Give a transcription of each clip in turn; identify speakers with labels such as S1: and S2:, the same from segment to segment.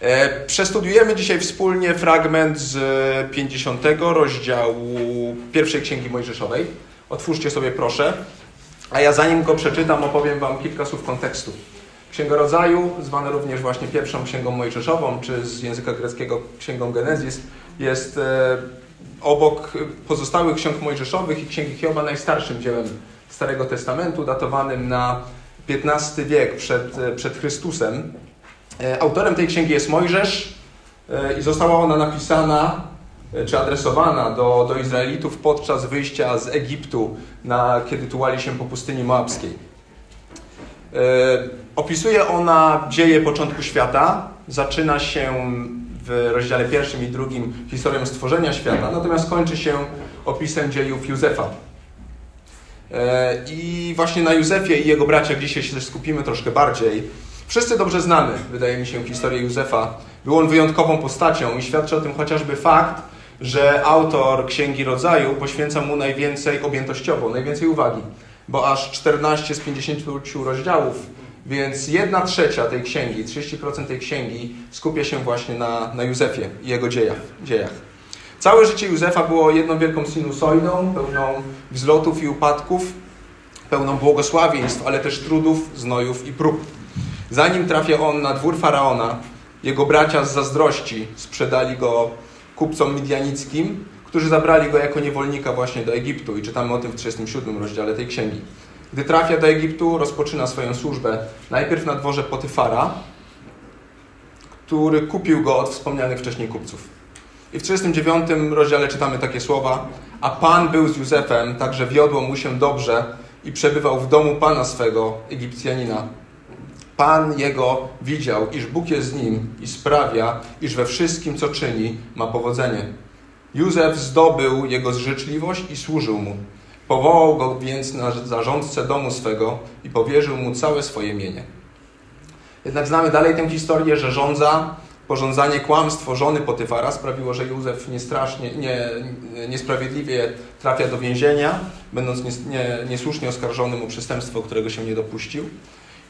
S1: E, Przestudiujemy dzisiaj wspólnie fragment z 50 rozdziału pierwszej Księgi Mojżeszowej. Otwórzcie sobie proszę. A ja zanim go przeczytam, opowiem Wam kilka słów kontekstu. Księga Rodzaju, zwana również właśnie pierwszą Księgą Mojżeszową, czy z języka greckiego Księgą Genezis, jest e, obok pozostałych ksiąg mojżeszowych i Księgi Hioba najstarszym dziełem Starego Testamentu, datowanym na XV wiek przed, przed Chrystusem. E, autorem tej księgi jest Mojżesz e, i została ona napisana e, czy adresowana do, do Izraelitów podczas wyjścia z Egiptu, na, kiedy tułali się po pustyni moabskiej. Opisuje ona dzieje początku świata. Zaczyna się w rozdziale pierwszym i drugim historią stworzenia świata, natomiast kończy się opisem dziejów Józefa. I właśnie na Józefie i jego braciach dzisiaj się skupimy troszkę bardziej. Wszyscy dobrze znamy, wydaje mi się, historię Józefa. Był on wyjątkową postacią i świadczy o tym chociażby fakt, że autor Księgi Rodzaju poświęca mu najwięcej objętościowo, najwięcej uwagi, bo aż 14 z 50 rozdziałów, więc jedna trzecia tej księgi, 30% tej księgi skupia się właśnie na, na Józefie i jego dziejach, dziejach. Całe życie Józefa było jedną wielką sinusoidą, pełną wzlotów i upadków, pełną błogosławieństw, ale też trudów, znojów i prób. Zanim trafia on na dwór faraona, jego bracia z zazdrości sprzedali go kupcom midianickim, którzy zabrali go jako niewolnika właśnie do Egiptu i czytamy o tym w 37 rozdziale tej księgi. Gdy trafia do Egiptu, rozpoczyna swoją służbę najpierw na dworze Potyfara, który kupił go od wspomnianych wcześniej kupców. I w 39 rozdziale czytamy takie słowa: A Pan był z Józefem, także wiodło mu się dobrze i przebywał w domu Pana swego, Egipcjanina, Pan jego widział, iż Bóg jest z nim i sprawia, iż we wszystkim, co czyni, ma powodzenie. Józef zdobył jego zżyczliwość i służył mu. Powołał go więc na zarządcę domu swego i powierzył mu całe swoje mienie. Jednak znamy dalej tę historię, że rządza, porządzanie kłamstwo żony Potyfara sprawiło, że Józef niestrasznie, nie, niesprawiedliwie trafia do więzienia, będąc niesłusznie oskarżonym o przestępstwo, którego się nie dopuścił.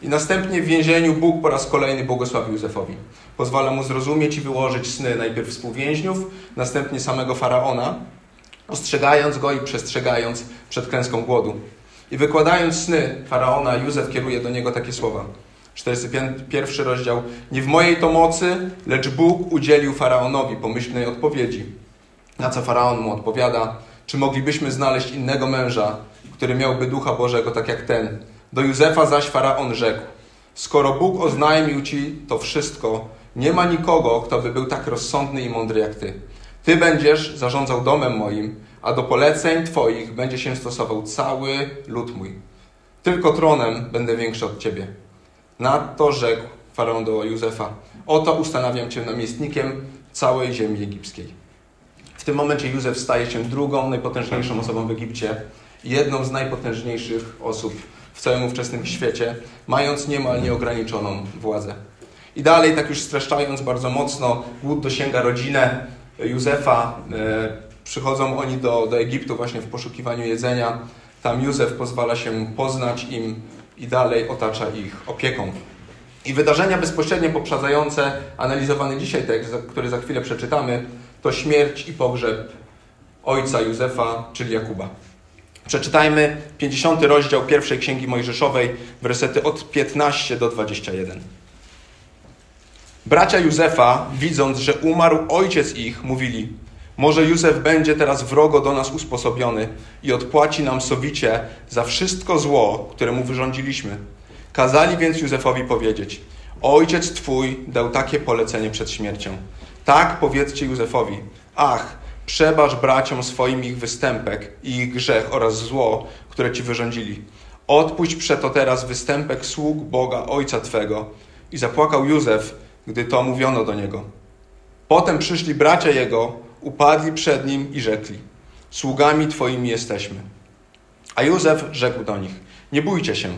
S1: I następnie w więzieniu Bóg po raz kolejny błogosławi Józefowi. Pozwala mu zrozumieć i wyłożyć sny najpierw współwięźniów, następnie samego faraona, ostrzegając go i przestrzegając przed klęską głodu. I wykładając sny faraona, Józef kieruje do niego takie słowa. 41 rozdział. Nie w mojej to mocy, lecz Bóg udzielił faraonowi pomyślnej odpowiedzi. Na co faraon mu odpowiada: Czy moglibyśmy znaleźć innego męża, który miałby ducha Bożego tak jak ten? Do Józefa zaś faraon rzekł: Skoro Bóg oznajmił ci to wszystko, nie ma nikogo, kto by był tak rozsądny i mądry jak ty. Ty będziesz zarządzał domem moim, a do poleceń twoich będzie się stosował cały lud mój. Tylko tronem będę większy od ciebie. Nadto rzekł faraon do Józefa: Oto ustanawiam cię namiestnikiem całej ziemi egipskiej. W tym momencie Józef staje się drugą najpotężniejszą osobą w Egipcie, jedną z najpotężniejszych osób w całym ówczesnym świecie, mając niemal nieograniczoną władzę. I dalej, tak już streszczając bardzo mocno, głód dosięga rodzinę Józefa. E, przychodzą oni do, do Egiptu właśnie w poszukiwaniu jedzenia. Tam Józef pozwala się poznać im i dalej otacza ich opieką. I wydarzenia bezpośrednio poprzedzające analizowany dzisiaj tekst, który za chwilę przeczytamy, to śmierć i pogrzeb ojca Józefa, czyli Jakuba. Przeczytajmy 50 rozdział pierwszej Księgi Mojżeszowej, wersety od 15 do 21. Bracia Józefa, widząc, że umarł ojciec ich, mówili: Może Józef będzie teraz wrogo do nas usposobiony i odpłaci nam sowicie za wszystko zło, które mu wyrządziliśmy. Kazali więc Józefowi powiedzieć: Ojciec twój dał takie polecenie przed śmiercią. Tak powiedzcie Józefowi: Ach, Przebacz braciom swoim ich występek i ich grzech oraz zło, które ci wyrządzili. Odpuść przeto teraz występek sług Boga Ojca Twego. I zapłakał Józef, gdy to mówiono do niego. Potem przyszli bracia jego, upadli przed nim i rzekli: Sługami Twoimi jesteśmy. A Józef rzekł do nich: Nie bójcie się.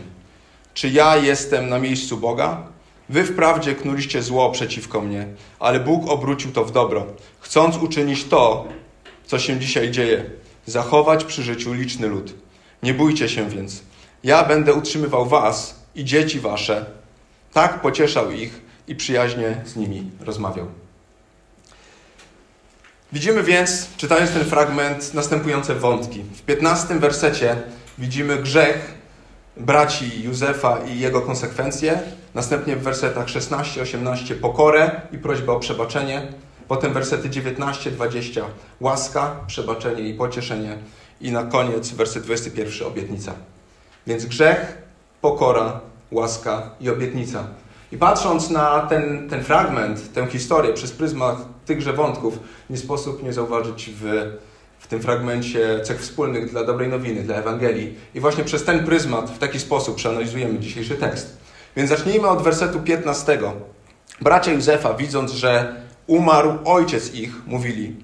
S1: Czy ja jestem na miejscu Boga? Wy wprawdzie knuliście zło przeciwko mnie, ale Bóg obrócił to w dobro, chcąc uczynić to, co się dzisiaj dzieje, zachować przy życiu liczny lud. Nie bójcie się więc. Ja będę utrzymywał was i dzieci wasze. Tak pocieszał ich, i przyjaźnie z nimi rozmawiał. Widzimy więc, czytając ten fragment, następujące wątki. W 15 wersecie widzimy grzech braci Józefa i jego konsekwencje. Następnie w wersetach 16-18 pokorę i prośbę o przebaczenie. Potem wersety 19-20 łaska, przebaczenie i pocieszenie. I na koniec werset 21 obietnica. Więc grzech, pokora, łaska i obietnica. I patrząc na ten, ten fragment, tę historię przez pryzmat tychże wątków, nie sposób nie zauważyć w, w tym fragmencie cech wspólnych dla dobrej nowiny, dla Ewangelii. I właśnie przez ten pryzmat w taki sposób przeanalizujemy dzisiejszy tekst. Więc zacznijmy od wersetu 15. Bracia Józefa, widząc, że umarł ojciec ich, mówili: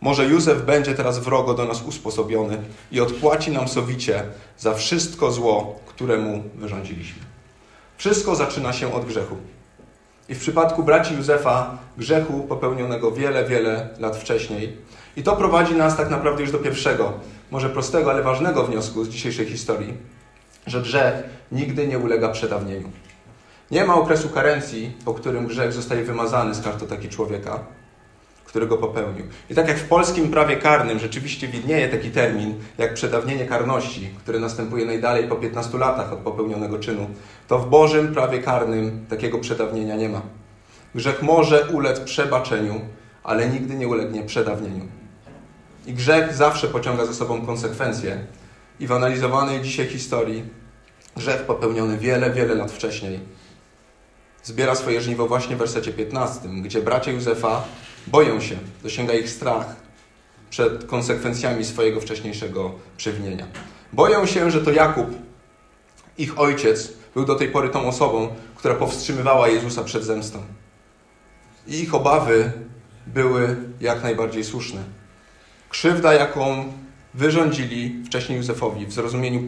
S1: Może Józef będzie teraz wrogo do nas usposobiony i odpłaci nam sowicie za wszystko zło, któremu wyrządziliśmy. Wszystko zaczyna się od grzechu. I w przypadku braci Józefa, grzechu popełnionego wiele, wiele lat wcześniej. I to prowadzi nas tak naprawdę już do pierwszego, może prostego, ale ważnego wniosku z dzisiejszej historii, że grzech nigdy nie ulega przedawnieniu. Nie ma okresu karencji, po którym grzech zostaje wymazany z kartoteki człowieka, który go popełnił. I tak jak w polskim prawie karnym rzeczywiście widnieje taki termin, jak przedawnienie karności, które następuje najdalej po 15 latach od popełnionego czynu, to w Bożym prawie karnym takiego przedawnienia nie ma. Grzech może ulec przebaczeniu, ale nigdy nie ulegnie przedawnieniu. I grzech zawsze pociąga za sobą konsekwencje. I w analizowanej dzisiaj historii grzech popełniony wiele, wiele lat wcześniej zbiera swoje żniwo właśnie w wersecie 15, gdzie bracia Józefa boją się, dosięga ich strach przed konsekwencjami swojego wcześniejszego przewinienia. Boją się, że to Jakub, ich ojciec, był do tej pory tą osobą, która powstrzymywała Jezusa przed zemstą. I ich obawy były jak najbardziej słuszne. Krzywda, jaką wyrządzili wcześniej Józefowi w zrozumieniu,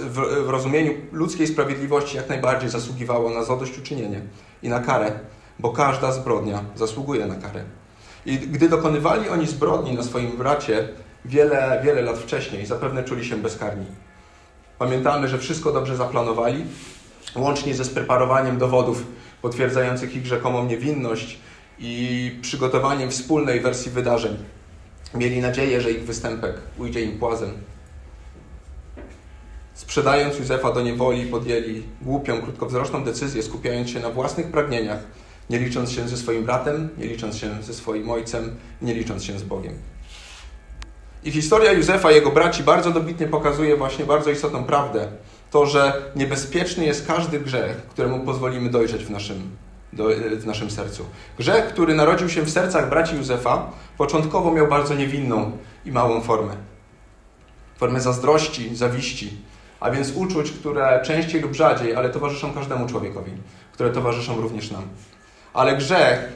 S1: w, w rozumieniu ludzkiej sprawiedliwości jak najbardziej zasługiwało na zadośćuczynienie i na karę, bo każda zbrodnia zasługuje na karę. I gdy dokonywali oni zbrodni na swoim bracie wiele, wiele lat wcześniej, zapewne czuli się bezkarni. Pamiętamy, że wszystko dobrze zaplanowali, łącznie ze spreparowaniem dowodów potwierdzających ich rzekomą niewinność i przygotowaniem wspólnej wersji wydarzeń. Mieli nadzieję, że ich występek ujdzie im płazem. Sprzedając Józefa do niewoli, podjęli głupią, krótkowzroczną decyzję, skupiając się na własnych pragnieniach, nie licząc się ze swoim bratem, nie licząc się ze swoim ojcem, nie licząc się z Bogiem. I historia Józefa i jego braci bardzo dobitnie pokazuje właśnie bardzo istotną prawdę. To, że niebezpieczny jest każdy grzech, któremu pozwolimy dojrzeć w naszym, do, w naszym sercu. Grzech, który narodził się w sercach braci Józefa, początkowo miał bardzo niewinną i małą formę. Formę zazdrości, zawiści, a więc uczuć, które częściej lub rzadziej, ale towarzyszą każdemu człowiekowi, które towarzyszą również nam. Ale grzech,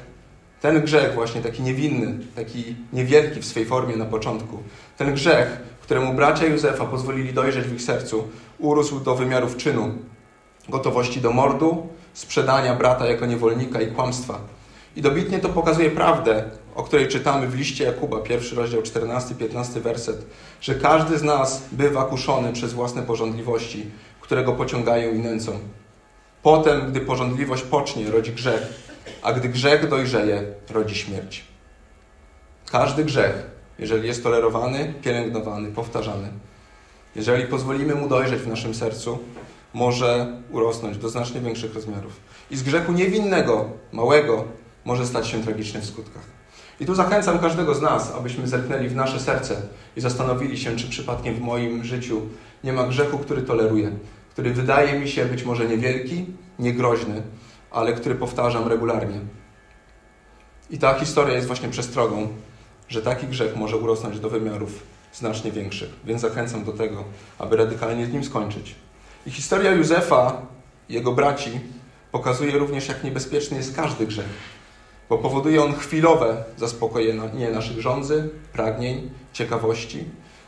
S1: ten grzech właśnie taki niewinny, taki niewielki w swej formie na początku, ten grzech, któremu bracia Józefa pozwolili dojrzeć w ich sercu, urósł do wymiarów czynu, gotowości do mordu, sprzedania brata jako niewolnika i kłamstwa. I dobitnie to pokazuje prawdę, o której czytamy w liście Jakuba, pierwszy rozdział 14-15 werset, że każdy z nas bywa kuszony przez własne porządliwości, które go pociągają i nęcą. Potem, gdy porządliwość pocznie, rodzi grzech, a gdy grzech dojrzeje, rodzi śmierć. Każdy grzech, jeżeli jest tolerowany, pielęgnowany, powtarzany, jeżeli pozwolimy mu dojrzeć w naszym sercu, może urosnąć do znacznie większych rozmiarów. I z grzechu niewinnego, małego, może stać się tragiczny w skutkach. I tu zachęcam każdego z nas, abyśmy zerknęli w nasze serce i zastanowili się, czy przypadkiem w moim życiu nie ma grzechu, który toleruję, który wydaje mi się być może niewielki, niegroźny, ale który powtarzam regularnie. I ta historia jest właśnie przestrogą, że taki grzech może urosnąć do wymiarów znacznie większych. Więc zachęcam do tego, aby radykalnie z nim skończyć. I historia Józefa i jego braci pokazuje również, jak niebezpieczny jest każdy grzech, bo powoduje on chwilowe zaspokojenie naszych żądzy, pragnień, ciekawości,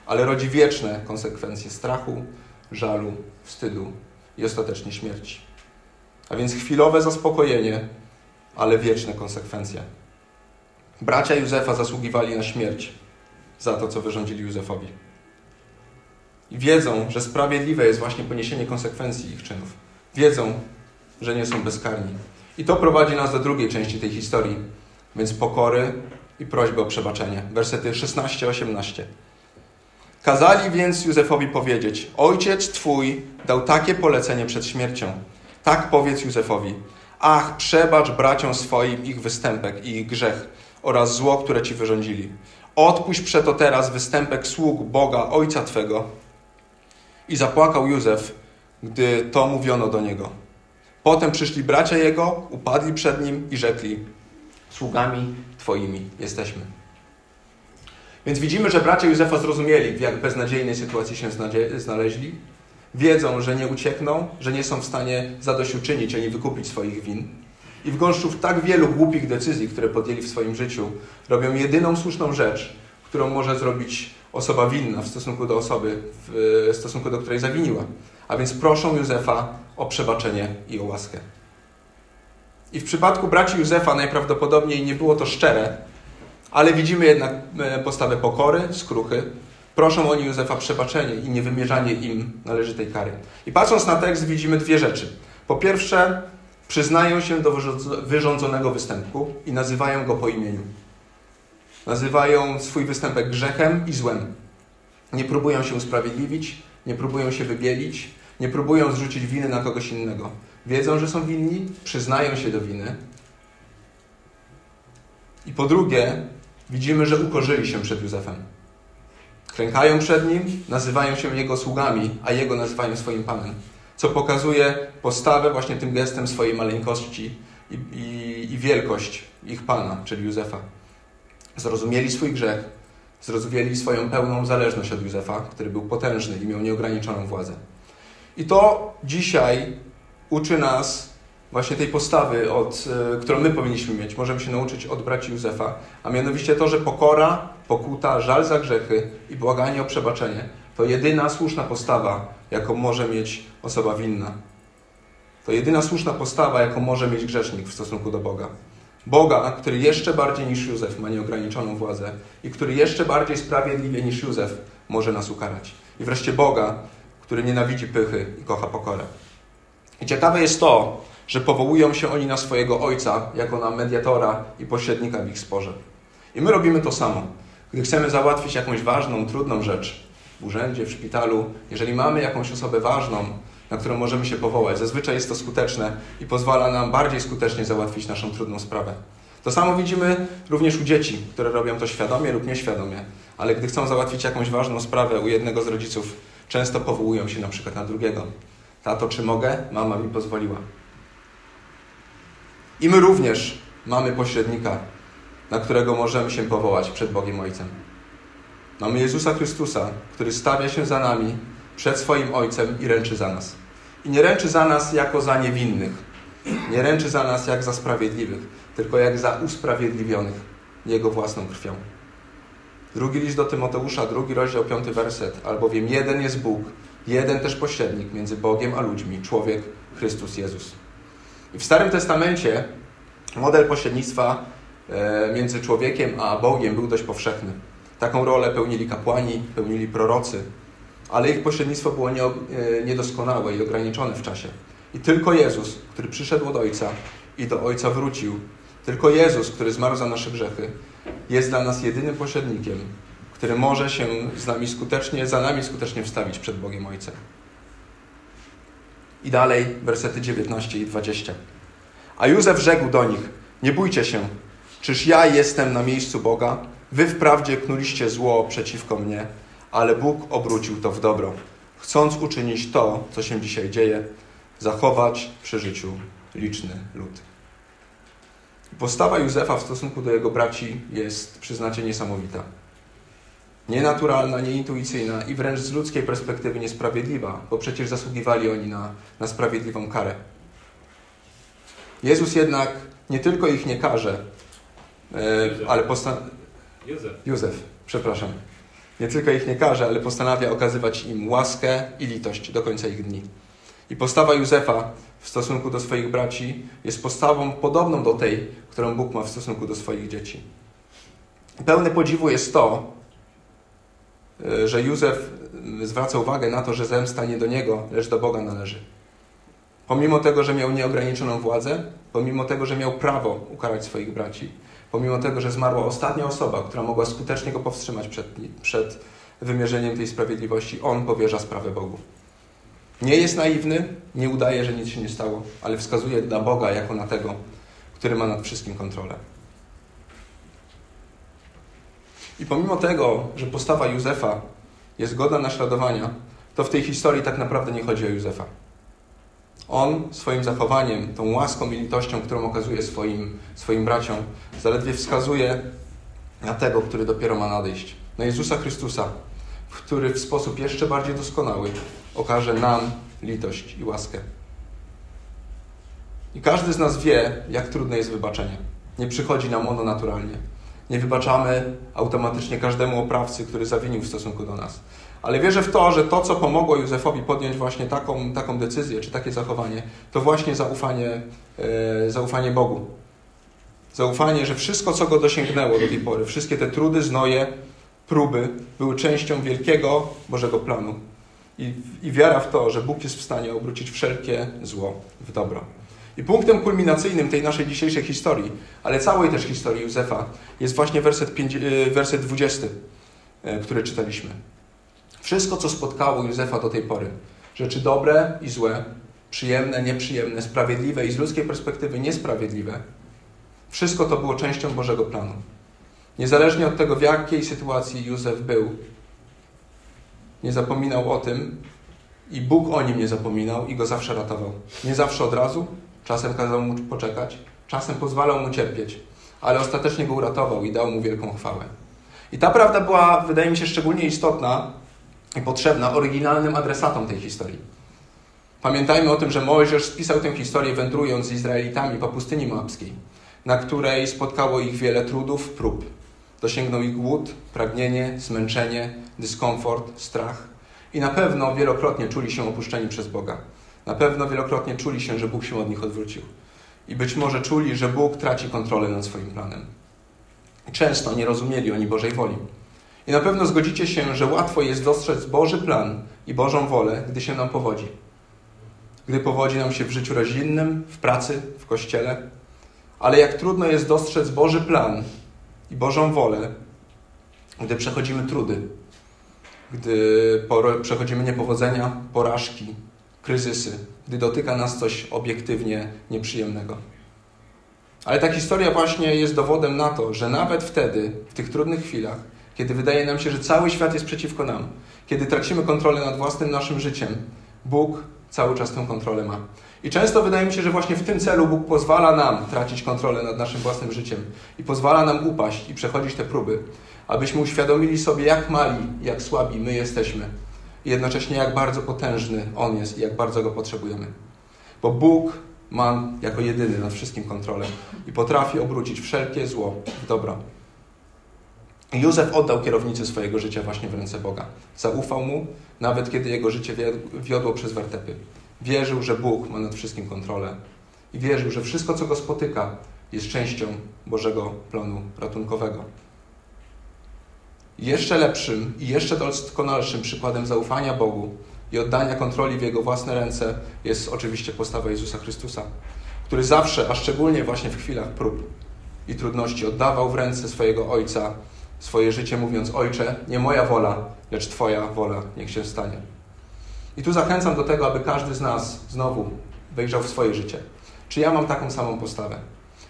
S1: ale rodzi wieczne konsekwencje strachu, żalu, wstydu i ostatecznie śmierci. A więc chwilowe zaspokojenie, ale wieczne konsekwencje. Bracia Józefa zasługiwali na śmierć za to, co wyrządzili Józefowi. I wiedzą, że sprawiedliwe jest właśnie poniesienie konsekwencji ich czynów. Wiedzą, że nie są bezkarni. I to prowadzi nas do drugiej części tej historii, więc pokory i prośby o przebaczenie. Wersety 16-18. Kazali więc Józefowi powiedzieć: Ojciec twój dał takie polecenie przed śmiercią. Tak powiedz Józefowi: Ach, przebacz braciom swoim ich występek i ich grzech oraz zło, które ci wyrządzili. Odpuść przeto teraz występek sług Boga, Ojca Twego. I zapłakał Józef, gdy to mówiono do niego. Potem przyszli bracia jego, upadli przed nim i rzekli: Sługami Twoimi jesteśmy. Więc widzimy, że bracia Józefa zrozumieli, w jak beznadziejnej sytuacji się znaleźli. Wiedzą, że nie uciekną, że nie są w stanie zadośćuczynić ani wykupić swoich win. I w gąszczu tak wielu głupich decyzji, które podjęli w swoim życiu, robią jedyną słuszną rzecz, którą może zrobić osoba winna w stosunku do osoby, w stosunku do której zawiniła. A więc proszą Józefa o przebaczenie i o łaskę. I w przypadku braci Józefa najprawdopodobniej nie było to szczere, ale widzimy jednak e, postawę pokory, skruchy. Proszą oni Józefa przebaczenie i niewymierzanie im należytej kary. I patrząc na tekst widzimy dwie rzeczy. Po pierwsze, przyznają się do wyrządzonego występku i nazywają go po imieniu. Nazywają swój występek grzechem i złem. Nie próbują się usprawiedliwić, nie próbują się wybielić, nie próbują zrzucić winy na kogoś innego. Wiedzą, że są winni, przyznają się do winy. I po drugie, widzimy, że ukorzyli się przed Józefem. Klękają przed nim, nazywają się jego sługami, a jego nazywają swoim panem. Co pokazuje postawę właśnie tym gestem swojej maleńkości i, i, i wielkość ich pana, czyli Józefa. Zrozumieli swój grzech, zrozumieli swoją pełną zależność od Józefa, który był potężny i miał nieograniczoną władzę. I to dzisiaj uczy nas właśnie tej postawy, od, e, którą my powinniśmy mieć. Możemy się nauczyć od braci Józefa, a mianowicie to, że pokora, pokuta, żal za grzechy i błaganie o przebaczenie to jedyna słuszna postawa, jaką może mieć osoba winna. To jedyna słuszna postawa, jaką może mieć grzesznik w stosunku do Boga. Boga, który jeszcze bardziej niż Józef ma nieograniczoną władzę i który jeszcze bardziej sprawiedliwie niż Józef może nas ukarać. I wreszcie Boga, który nienawidzi pychy i kocha pokorę. I ciekawe jest to, że powołują się oni na swojego ojca jako na mediatora i pośrednika w ich sporze. I my robimy to samo. Gdy chcemy załatwić jakąś ważną, trudną rzecz w urzędzie, w szpitalu, jeżeli mamy jakąś osobę ważną, na którą możemy się powołać, zazwyczaj jest to skuteczne i pozwala nam bardziej skutecznie załatwić naszą trudną sprawę. To samo widzimy również u dzieci, które robią to świadomie lub nieświadomie, ale gdy chcą załatwić jakąś ważną sprawę u jednego z rodziców, często powołują się na przykład na drugiego. Tato, czy mogę? Mama mi pozwoliła. I my również mamy pośrednika, na którego możemy się powołać przed Bogiem Ojcem. Mamy Jezusa Chrystusa, który stawia się za nami przed swoim Ojcem i ręczy za nas. I nie ręczy za nas jako za niewinnych, nie ręczy za nas jak za sprawiedliwych, tylko jak za usprawiedliwionych Jego własną krwią. Drugi list do Tymoteusza, drugi rozdział, piąty werset. Albowiem jeden jest Bóg, jeden też pośrednik między Bogiem a ludźmi, człowiek Chrystus Jezus. I w Starym Testamencie model pośrednictwa e, między człowiekiem a Bogiem był dość powszechny. Taką rolę pełnili kapłani, pełnili prorocy, ale ich pośrednictwo było e, niedoskonałe i ograniczone w czasie. I tylko Jezus, który przyszedł od Ojca i do Ojca wrócił, tylko Jezus, który zmarł za nasze grzechy, jest dla nas jedynym pośrednikiem, który może się z nami skutecznie, za nami skutecznie wstawić przed Bogiem Ojcem. I dalej wersety 19 i 20. A Józef rzekł do nich: Nie bójcie się, czyż ja jestem na miejscu Boga? Wy wprawdzie knuliście zło przeciwko mnie, ale Bóg obrócił to w dobro, chcąc uczynić to, co się dzisiaj dzieje, zachować przy życiu liczny lud. Postawa Józefa w stosunku do jego braci jest, przyznacie, niesamowita. Nienaturalna, nieintuicyjna i wręcz z ludzkiej perspektywy niesprawiedliwa, bo przecież zasługiwali oni na, na sprawiedliwą karę. Jezus jednak nie tylko ich nie karze, e, ale postanawia. Józef. Józef, przepraszam. Nie tylko ich nie karze, ale postanawia okazywać im łaskę i litość do końca ich dni. I postawa Józefa w stosunku do swoich braci jest postawą podobną do tej, którą Bóg ma w stosunku do swoich dzieci. Pełne podziwu jest to, że Józef zwraca uwagę na to, że zemsta nie do niego, lecz do Boga należy. Pomimo tego, że miał nieograniczoną władzę, pomimo tego, że miał prawo ukarać swoich braci, pomimo tego, że zmarła ostatnia osoba, która mogła skutecznie go powstrzymać przed, przed wymierzeniem tej sprawiedliwości, on powierza sprawę Bogu. Nie jest naiwny, nie udaje, że nic się nie stało, ale wskazuje na Boga jako na tego, który ma nad wszystkim kontrolę. I pomimo tego, że postawa Józefa jest godna naśladowania, to w tej historii tak naprawdę nie chodzi o Józefa. On swoim zachowaniem, tą łaską i litością, którą okazuje swoim, swoim braciom, zaledwie wskazuje na tego, który dopiero ma nadejść. Na Jezusa Chrystusa, który w sposób jeszcze bardziej doskonały okaże nam litość i łaskę. I każdy z nas wie, jak trudne jest wybaczenie. Nie przychodzi nam ono naturalnie. Nie wybaczamy automatycznie każdemu oprawcy, który zawinił w stosunku do nas. Ale wierzę w to, że to, co pomogło Józefowi podjąć właśnie taką, taką decyzję, czy takie zachowanie, to właśnie zaufanie, e, zaufanie Bogu. Zaufanie, że wszystko, co go dosięgnęło do tej pory, wszystkie te trudy, znoje, próby, były częścią wielkiego Bożego planu. I, I wiara w to, że Bóg jest w stanie obrócić wszelkie zło w dobro. I punktem kulminacyjnym tej naszej dzisiejszej historii, ale całej też historii Józefa, jest właśnie werset, 5, e, werset 20, e, który czytaliśmy. Wszystko, co spotkało Józefa do tej pory, rzeczy dobre i złe, przyjemne, nieprzyjemne, sprawiedliwe i z ludzkiej perspektywy niesprawiedliwe, wszystko to było częścią Bożego planu. Niezależnie od tego, w jakiej sytuacji Józef był, nie zapominał o tym i Bóg o nim nie zapominał i go zawsze ratował. Nie zawsze od razu, czasem kazał mu poczekać, czasem pozwalał mu cierpieć, ale ostatecznie go uratował i dał mu wielką chwałę. I ta prawda była, wydaje mi się, szczególnie istotna i potrzebna oryginalnym adresatom tej historii. Pamiętajmy o tym, że Mojżesz spisał tę historię wędrując z Izraelitami po pustyni moabskiej, na której spotkało ich wiele trudów, prób. Dosięgnął ich głód, pragnienie, zmęczenie, dyskomfort, strach i na pewno wielokrotnie czuli się opuszczeni przez Boga. Na pewno wielokrotnie czuli się, że Bóg się od nich odwrócił. I być może czuli, że Bóg traci kontrolę nad swoim planem. Często nie rozumieli oni Bożej woli. I na pewno zgodzicie się, że łatwo jest dostrzec Boży plan i Bożą wolę, gdy się nam powodzi. Gdy powodzi nam się w życiu rodzinnym, w pracy, w kościele. Ale jak trudno jest dostrzec Boży plan i Bożą wolę, gdy przechodzimy trudy, gdy przechodzimy niepowodzenia, porażki, kryzysy, gdy dotyka nas coś obiektywnie nieprzyjemnego. Ale ta historia właśnie jest dowodem na to, że nawet wtedy, w tych trudnych chwilach, kiedy wydaje nam się, że cały świat jest przeciwko nam, kiedy tracimy kontrolę nad własnym naszym życiem, Bóg cały czas tę kontrolę ma. I często wydaje mi się, że właśnie w tym celu Bóg pozwala nam tracić kontrolę nad naszym własnym życiem i pozwala nam upaść i przechodzić te próby, abyśmy uświadomili sobie, jak mali, jak słabi my jesteśmy i jednocześnie jak bardzo potężny On jest i jak bardzo Go potrzebujemy. Bo Bóg ma jako jedyny nad wszystkim kontrolę i potrafi obrócić wszelkie zło w dobro. Józef oddał kierownicę swojego życia właśnie w ręce Boga. Zaufał mu, nawet kiedy jego życie wiodło przez wertepy. Wierzył, że Bóg ma nad wszystkim kontrolę i wierzył, że wszystko, co go spotyka, jest częścią Bożego planu ratunkowego. Jeszcze lepszym i jeszcze doskonalszym przykładem zaufania Bogu i oddania kontroli w Jego własne ręce jest oczywiście postawa Jezusa Chrystusa, który zawsze, a szczególnie właśnie w chwilach prób i trudności, oddawał w ręce swojego Ojca swoje życie, mówiąc: Ojcze, nie moja wola, lecz Twoja wola niech się stanie. I tu zachęcam do tego, aby każdy z nas znowu wejrzał w swoje życie. Czy ja mam taką samą postawę?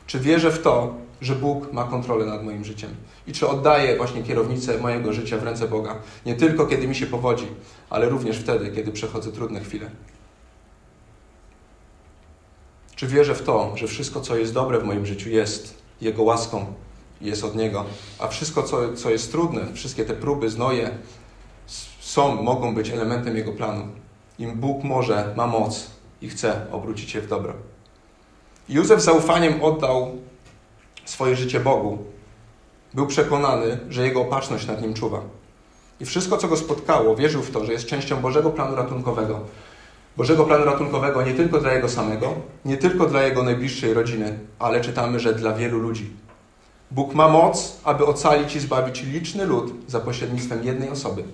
S1: Czy wierzę w to, że Bóg ma kontrolę nad moim życiem? I czy oddaję właśnie kierownicę mojego życia w ręce Boga? Nie tylko kiedy mi się powodzi, ale również wtedy, kiedy przechodzę trudne chwile. Czy wierzę w to, że wszystko, co jest dobre w moim życiu, jest Jego łaską, jest od Niego, a wszystko, co, co jest trudne, wszystkie te próby, znoje, są, mogą być elementem Jego planu. Im Bóg może, ma moc i chce obrócić je w dobro. Józef zaufaniem oddał swoje życie Bogu. Był przekonany, że jego opatrzność nad nim czuwa. I wszystko, co go spotkało, wierzył w to, że jest częścią Bożego planu ratunkowego. Bożego planu ratunkowego nie tylko dla jego samego, nie tylko dla jego najbliższej rodziny, ale czytamy, że dla wielu ludzi. Bóg ma moc, aby ocalić i zbawić liczny lud za pośrednictwem jednej osoby.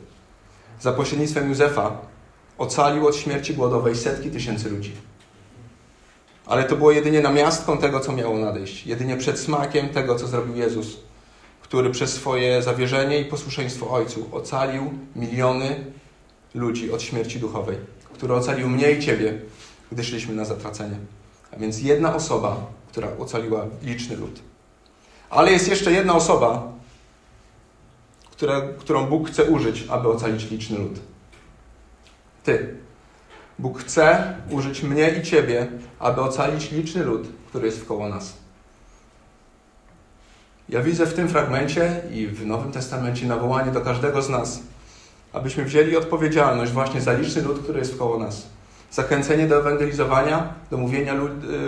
S1: Za pośrednictwem Józefa ocalił od śmierci głodowej setki tysięcy ludzi. Ale to było jedynie namiastką tego, co miało nadejść. Jedynie przedsmakiem tego, co zrobił Jezus, który przez swoje zawierzenie i posłuszeństwo Ojcu ocalił miliony ludzi od śmierci duchowej, który ocalił mnie i Ciebie, gdy szliśmy na zatracenie. A więc jedna osoba, która ocaliła liczny lud. Ale jest jeszcze jedna osoba, która, którą Bóg chce użyć, aby ocalić liczny lud. Ty. Bóg chce użyć mnie i Ciebie, aby ocalić liczny lud, który jest wkoło nas. Ja widzę w tym fragmencie i w Nowym Testamencie nawołanie do każdego z nas, abyśmy wzięli odpowiedzialność właśnie za liczny lud, który jest wkoło nas. Zachęcenie do ewangelizowania, do mówienia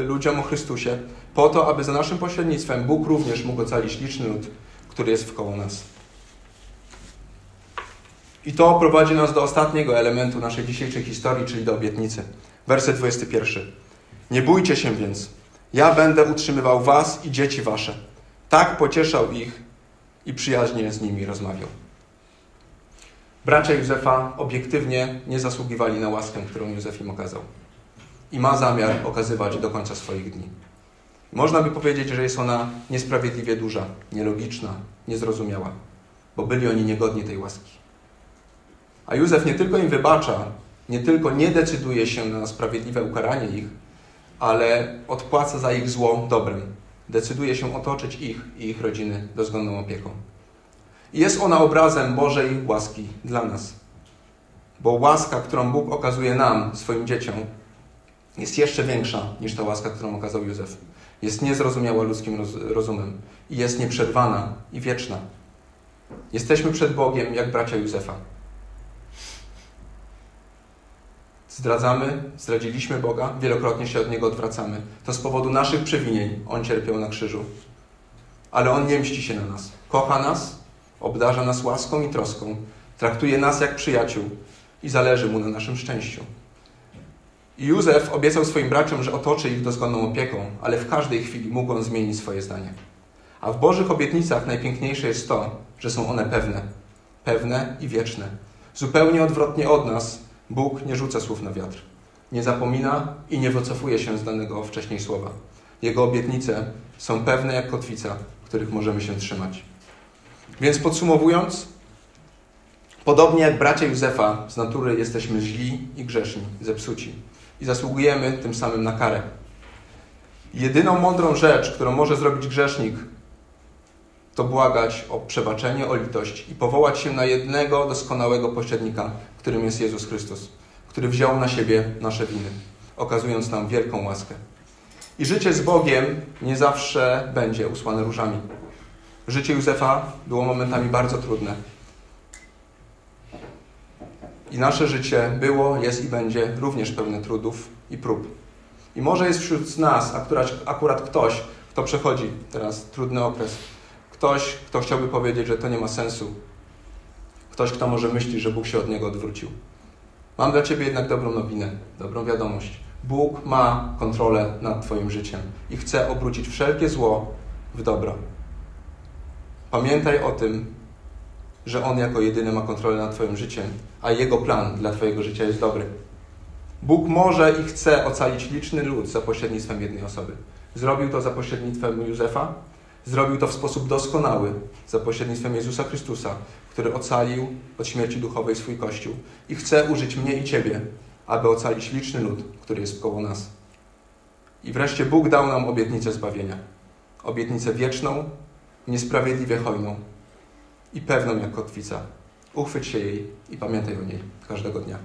S1: ludziom o Chrystusie, po to, aby za naszym pośrednictwem Bóg również mógł ocalić liczny lud, który jest wkoło nas. I to prowadzi nas do ostatniego elementu naszej dzisiejszej historii, czyli do obietnicy. Werset 21. Nie bójcie się więc. Ja będę utrzymywał was i dzieci wasze. Tak pocieszał ich i przyjaźnie z nimi rozmawiał. Bracia Józefa obiektywnie nie zasługiwali na łaskę, którą Józef im okazał. I ma zamiar okazywać do końca swoich dni. Można by powiedzieć, że jest ona niesprawiedliwie duża, nielogiczna, niezrozumiała, bo byli oni niegodni tej łaski. A Józef nie tylko im wybacza, nie tylko nie decyduje się na sprawiedliwe ukaranie ich, ale odpłaca za ich zło dobrem. Decyduje się otoczyć ich i ich rodziny dozgonną opieką. I jest ona obrazem Bożej łaski dla nas. Bo łaska, którą Bóg okazuje nam, swoim dzieciom, jest jeszcze większa niż ta łaska, którą okazał Józef. Jest niezrozumiała ludzkim rozumem i jest nieprzerwana i wieczna. Jesteśmy przed Bogiem jak bracia Józefa. Zdradzamy, zdradziliśmy Boga, wielokrotnie się od Niego odwracamy. To z powodu naszych przewinień On cierpiał na krzyżu. Ale On nie mści się na nas. Kocha nas, obdarza nas łaską i troską, traktuje nas jak przyjaciół i zależy Mu na naszym szczęściu. I Józef obiecał swoim braciom, że otoczy ich doskonałą opieką, ale w każdej chwili mógł on zmienić swoje zdanie. A w Bożych obietnicach najpiękniejsze jest to, że są one pewne. Pewne i wieczne. Zupełnie odwrotnie od nas, Bóg nie rzuca słów na wiatr. Nie zapomina i nie wycofuje się z danego wcześniej słowa. Jego obietnice są pewne jak kotwica, których możemy się trzymać. Więc podsumowując, podobnie jak bracia Józefa, z natury jesteśmy źli i grzeszni, zepsuci i zasługujemy tym samym na karę. Jedyną mądrą rzecz, którą może zrobić grzesznik, to błagać o przebaczenie, o litość i powołać się na jednego doskonałego pośrednika, którym jest Jezus Chrystus, który wziął na siebie nasze winy, okazując nam wielką łaskę. I życie z Bogiem nie zawsze będzie usłane różami. Życie Józefa było momentami bardzo trudne. I nasze życie było, jest i będzie również pełne trudów i prób. I może jest wśród nas akurat, akurat ktoś, kto przechodzi teraz trudny okres. Ktoś, kto chciałby powiedzieć, że to nie ma sensu. Ktoś, kto może myśli, że Bóg się od niego odwrócił. Mam dla Ciebie jednak dobrą nowinę, dobrą wiadomość. Bóg ma kontrolę nad Twoim życiem i chce obrócić wszelkie zło w dobro. Pamiętaj o tym, że On jako jedyny ma kontrolę nad Twoim życiem, a Jego plan dla Twojego życia jest dobry. Bóg może i chce ocalić liczny lud za pośrednictwem jednej osoby. Zrobił to za pośrednictwem Józefa, zrobił to w sposób doskonały za pośrednictwem Jezusa Chrystusa, który ocalił od śmierci duchowej swój Kościół i chce użyć mnie i Ciebie, aby ocalić liczny lud, który jest koło nas. I wreszcie Bóg dał nam obietnicę zbawienia. Obietnicę wieczną, niesprawiedliwie hojną i pewną jak kotwica. Uchwyć się jej i pamiętaj o niej każdego dnia.